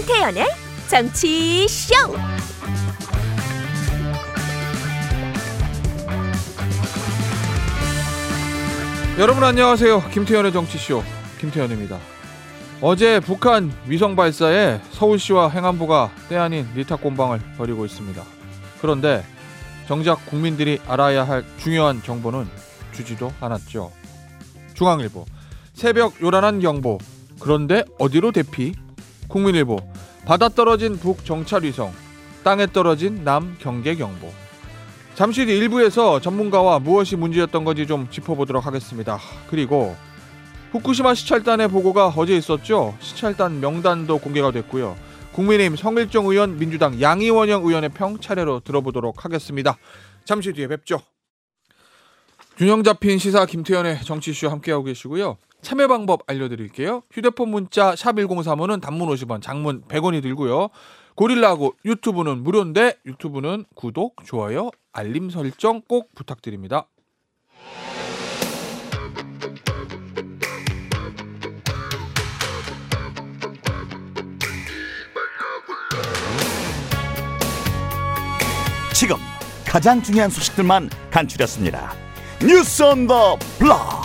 김태현의 정치쇼. 여러분 안녕하세요. 김태현의 정치쇼 김태현입니다. 어제 북한 위성 발사에 서울시와 행안부가 때 아닌 리탁 공방을 벌이고 있습니다. 그런데 정작 국민들이 알아야 할 중요한 정보는 주지도 않았죠. 중앙일보 새벽 요란한 경보 그런데 어디로 대피? 국민일보 바다 떨어진 북 정찰 위성 땅에 떨어진 남 경계 경보 잠시 뒤 일부에서 전문가와 무엇이 문제였던 건지 좀 짚어보도록 하겠습니다. 그리고 후쿠시마 시찰단의 보고가 어제 있었죠. 시찰단 명단도 공개가 됐고요. 국민의힘 성일정 의원, 민주당 양이원영 의원의 평 차례로 들어보도록 하겠습니다. 잠시 뒤에 뵙죠. 균형 잡힌 시사 김태현의 정치쇼 함께하고 계시고요. 참여 방법 알려드릴게요. 휴대폰 문자 샵 1035는 단문 50원, 장문 100원이 들고요. 고릴라고 유튜브는 무료인데 유튜브는 구독, 좋아요, 알림 설정 꼭 부탁드립니다. 지금 가장 중요한 소식들만 간추렸습니다. 뉴스 온 더 블록.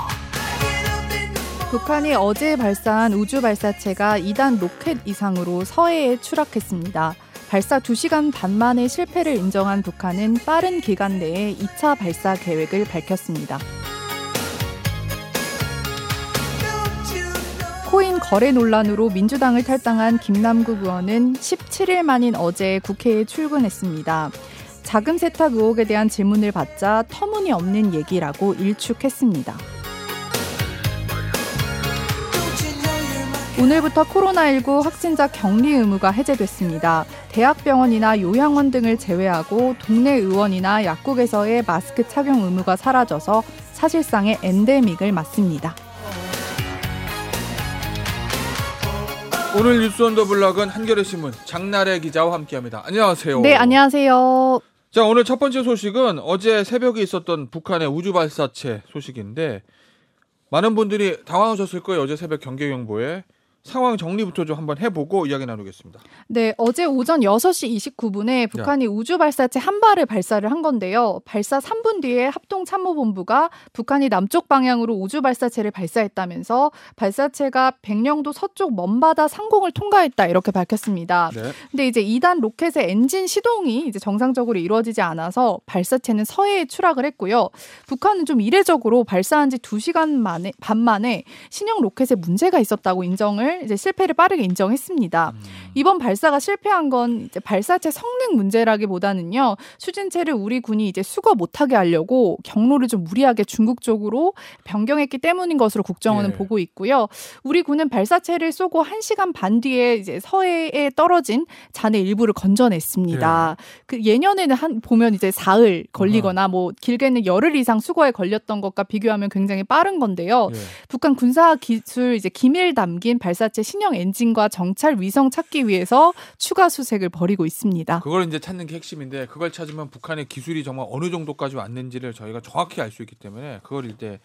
북한이 어제 발사한 우주 발사체가 2단 로켓 이상으로 서해에 추락했습니다. 발사 2시간 반 만에 실패를 인정한 북한은 빠른 기간 내에 2차 발사 계획을 밝혔습니다. 코인 거래 논란으로 민주당을 탈당한 김남국 의원은 17일 만인 어제 국회에 출근했습니다. 자금 세탁 의혹에 대한 질문을 받자 터무니없는 얘기라고 일축했습니다. 오늘부터 코로나19 확진자 격리 의무가 해제됐습니다. 대학병원이나 요양원 등을 제외하고 동네 의원이나 약국에서의 마스크 착용 의무가 사라져서 사실상의 엔데믹을 맞습니다. 오늘 뉴스 온 더 블락은 한겨레 신문 장나래 기자와 함께합니다. 안녕하세요. 네, 안녕하세요. 자, 오늘 첫 번째 소식은 어제 새벽에 있었던 북한의 우주 발사체 소식인데 많은 분들이 당황하셨을 거예요. 어제 새벽 경계 경보에 상황 정리부터 좀 한번 해보고 이야기 나누겠습니다. 네, 어제 오전 6시 29분에 북한이 야. 우주 발사체 한 발을 발사를 한 건데요. 발사 3분 뒤에 합동 참모본부가 북한이 남쪽 방향으로 우주 발사체를 발사했다면서 발사체가 백령도 서쪽 먼바다 상공을 통과했다 이렇게 밝혔습니다. 네. 근데 이제 2단 로켓의 엔진 시동이 이제 정상적으로 이루어지지 않아서 발사체는 서해에 추락을 했고요. 북한은 좀 이례적으로 발사한 지 2시간 만에 반 만에 신형 로켓에 문제가 있었다고 인정을 이제 실패를 빠르게 인정했습니다. 음. 이번 발사가 실패한 건 이제 발사체 성능 문제라기보다는요. 추진체를 우리 군이 이제 수거 못하게 하려고 경로를 좀 무리하게 중국 쪽으로 변경했기 때문인 것으로 국정원은 예. 보고 있고요. 우리 군은 발사체를 쏘고 1시간 반 뒤에 이제 서해에 떨어진 잔해 일부를 건져냈습니다. 예. 그 예년에는 한 보면 이제 사흘 걸리거나 뭐 길게는 열흘 이상 수거에 걸렸던 것과 비교하면 굉장히 빠른 건데요. 예. 북한 군사 기술 이제 기밀 담긴 발사 발사체 신형 엔진과 정찰 위성 찾기 위해서 추가 수색을 벌이고 있습니다. 그걸 이제 찾는 게 핵심인데 그걸 찾으면 북한의 기술이 정말 어느 정도까지 왔는지를 저희가 정확히 알 수 있기 때문에 그걸 이제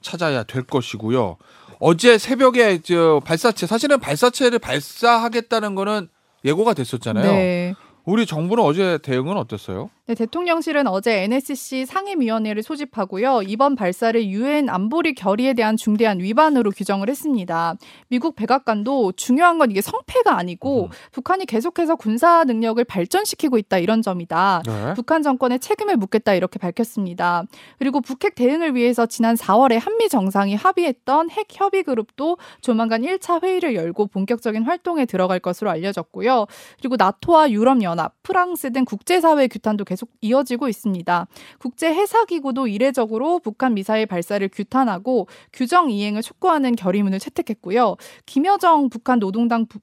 찾아야 될 것이고요. 어제 새벽에 저 발사체 사실은 발사체를 발사하겠다는 거는 예고가 됐었잖아요. 네. 우리 정부는 어제 대응은 어땠어요? 네, 대통령실은 어제 NSC 상임위원회를 소집하고요. 이번 발사를 유엔 안보리 결의에 대한 중대한 위반으로 규정을 했습니다. 미국 백악관도 중요한 건 이게 성패가 아니고 음. 북한이 계속해서 군사 능력을 발전시키고 있다 이런 점이다. 네. 북한 정권에 책임을 묻겠다 이렇게 밝혔습니다. 그리고 북핵 대응을 위해서 지난 4월에 한미 정상이 합의했던 핵 협의 그룹도 조만간 1차 회의를 열고 본격적인 활동에 들어갈 것으로 알려졌고요. 그리고 나토와 유럽 연합, 프랑스 등 국제사회 규탄도 계속 계속 이어지고 있습니다. 국제 해사 기구도 이례적으로 북한 미사일 발사를 규탄하고 규정 이행을 촉구하는 결의문을 채택했고요. 김여정 북한 노동당 부,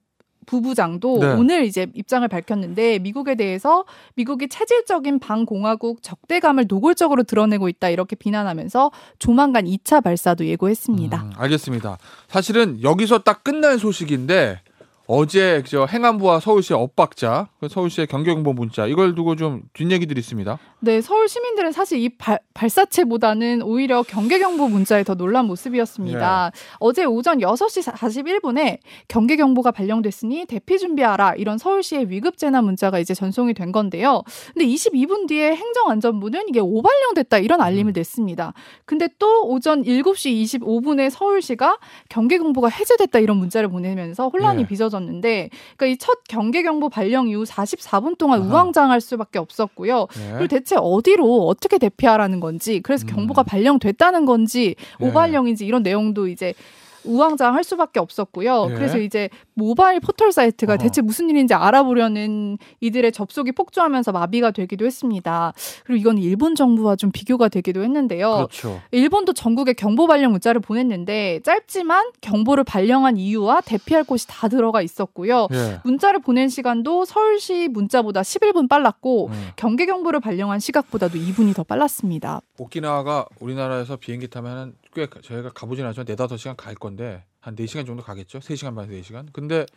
부부장도 네. 오늘 이제 입장을 밝혔는데 미국에 대해서 미국이 체질적인 반공화국 적대감을 노골적으로 드러내고 있다 이렇게 비난하면서 조만간 2차 발사도 예고했습니다. 음, 알겠습니다. 사실은 여기서 딱 끝날 소식인데 어제 저 행안부와 서울시의 엇박자, 그 서울시의 경계경보 문자 이걸 두고 좀 뒷얘기들이 있습니다. 네, 서울 시민들은 사실 이 발, 발사체보다는 오히려 경계경보 문자에 더 놀란 모습이었습니다. 네. 어제 오전 6시 41분에 경계경보가 발령됐으니 대피 준비하라 이런 서울시의 위급재난 문자가 이제 전송이 된 건데요. 근데 22분 뒤에 행정안전부는 이게 오발령됐다 이런 알림을 음. 냈습니다. 근데 또 오전 7시 25분에 서울시가 경계경보가 해제됐다 이런 문자를 보내면서 혼란이 네. 빚어졌 는데 그러니까 이 첫 경계 경보 발령 이후 44분 동안 아하. 우왕좌왕할 수밖에 없었고요. 네. 그리고 대체 어디로 어떻게 대피하라는 건지 그래서 음. 경보가 발령됐다는 건지 네. 오발령인지 이런 내용도 이제 우왕좌왕할 수밖에 없었고요. 예. 그래서 이제 모바일 포털 사이트가 어허. 대체 무슨 일인지 알아보려는 이들의 접속이 폭주하면서 마비가 되기도 했습니다. 그리고 이건 일본 정부와 좀 비교가 되기도 했는데요. 그렇죠. 일본도 전국에 경보 발령 문자를 보냈는데 짧지만 경보를 발령한 이유와 대피할 곳이 다 들어가 있었고요. 예. 문자를 보낸 시간도 서울시 문자보다 11분 빨랐고 음. 경계 경보를 발령한 시각보다도 2분이 더 빨랐습니다. 오키나와가 우리나라에서 비행기 타면은 꽤 가- 저희가 가보진 않지만 네다섯 시간 갈 건데 한 4시간 정도 가겠죠. 3시간 반 4시간. 근데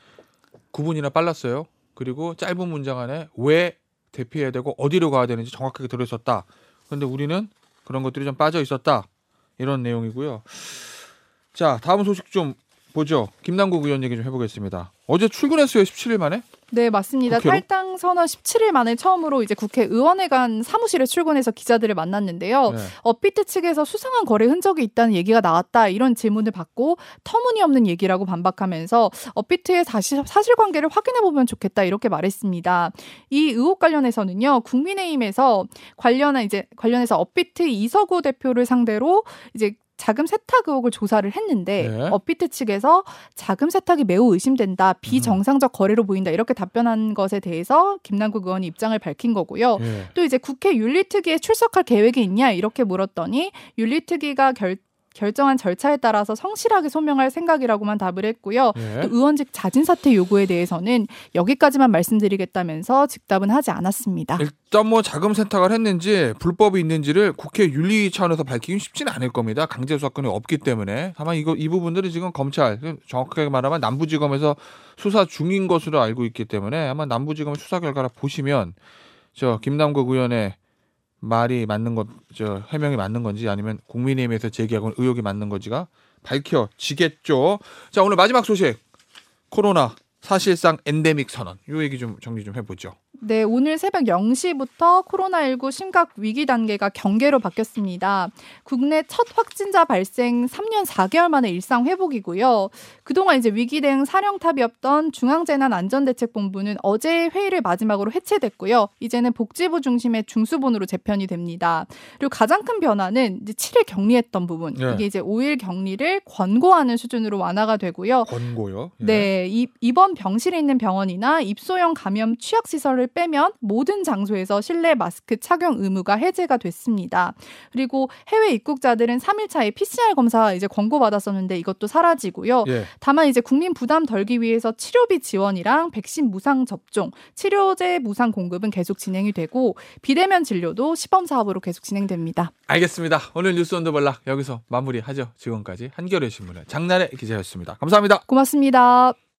9분이나 빨랐어요. 그리고 짧은 문장 안에 왜 대피해야 되고 어디로 가야 되는지 정확하게 들어 있었다. 근데 우리는 그런 것들이 좀 빠져 있었다. 이런 내용이고요. 자, 다음 소식 좀 보죠. 김남국 의원 얘기 좀 해보겠습니다. 어제 출근했어요. 17일 만에? 네, 맞습니다. 국회로? 탈당 선언 17일 만에 처음으로 이제 국회 의원회관 사무실에 출근해서 기자들을 만났는데요. 네. 업비트 측에서 수상한 거래 흔적이 있다는 얘기가 나왔다 이런 질문을 받고 터무니없는 얘기라고 반박하면서 업비트의 다시 사실관계를 확인해 보면 좋겠다 이렇게 말했습니다. 이 의혹 관련해서는요 국민의힘에서 관련한 이제 관련해서 업비트 이서구 대표를 상대로 이제 자금 세탁 의혹을 조사를 했는데 네. 업비트 측에서 자금 세탁이 매우 의심된다 비정상적 거래로 보인다 이렇게 답변한 것에 대해서 김남국 의원이 입장을 밝힌 거고요. 예. 또 이제 국회 윤리특위에 출석할 계획이 있냐 이렇게 물었더니 윤리특위가 결 결정한 절차에 따라서 성실하게 소명할 생각이라고만 답을 했고요. 예. 또 의원직 자진 사퇴 요구에 대해서는 여기까지만 말씀드리겠다면서 즉답은 하지 않았습니다. 일단 뭐 자금 세탁을 했는지 불법이 있는지를 국회 윤리 차원에서 밝히긴 쉽지는 않을 겁니다. 강제 수사권이 없기 때문에 다만 이거 이 부분들이 지금 검찰 정확하게 말하면 남부지검에서 수사 중인 것으로 알고 있기 때문에 아마 남부지검 수사 결과를 보시면 저 김남국 의원의 말이 맞는 것, 저 해명이 맞는 건지 아니면 국민의힘에서 제기하고 의혹이 맞는 건지가 밝혀지겠죠. 자 오늘 마지막 소식 코로나 사실상 엔데믹 선언 요 얘기 좀 정리 좀 해보죠. 네, 오늘 새벽 0시부터 코로나19 심각 위기 단계가 경계로 바뀌었습니다. 국내 첫 확진자 발생 3년 4개월 만에 일상 회복이고요. 그동안 이제 위기 대응 사령탑이었던 중앙재난안전대책본부는 어제 회의를 마지막으로 해체됐고요. 이제는 복지부 중심의 중수본으로 재편이 됩니다. 그리고 가장 큰 변화는 이제 7일 격리했던 부분. 네. 이게 이제 5일 격리를 권고하는 수준으로 완화가 되고요. 권고요. 예. 네, 이, 입원 병실에 있는 병원이나 입소형 감염 취약 시설을 빼면 모든 장소에서 실내 마스크 착용 의무가 해제가 됐습니다. 그리고 해외 입국자들은 3일차에 PCR 검사 이제 권고받았었는데 이것도 사라지고요. 예. 다만 이제 국민 부담 덜기 위해서 치료비 지원이랑 백신 무상 접종, 치료제 무상 공급은 계속 진행이 되고 비대면 진료도 시범 사업으로 계속 진행됩니다. 알겠습니다. 오늘 뉴스 언더블락 여기서 마무리하죠. 지금까지 한겨레 신문의 장나래 기자였습니다. 감사합니다. 고맙습니다.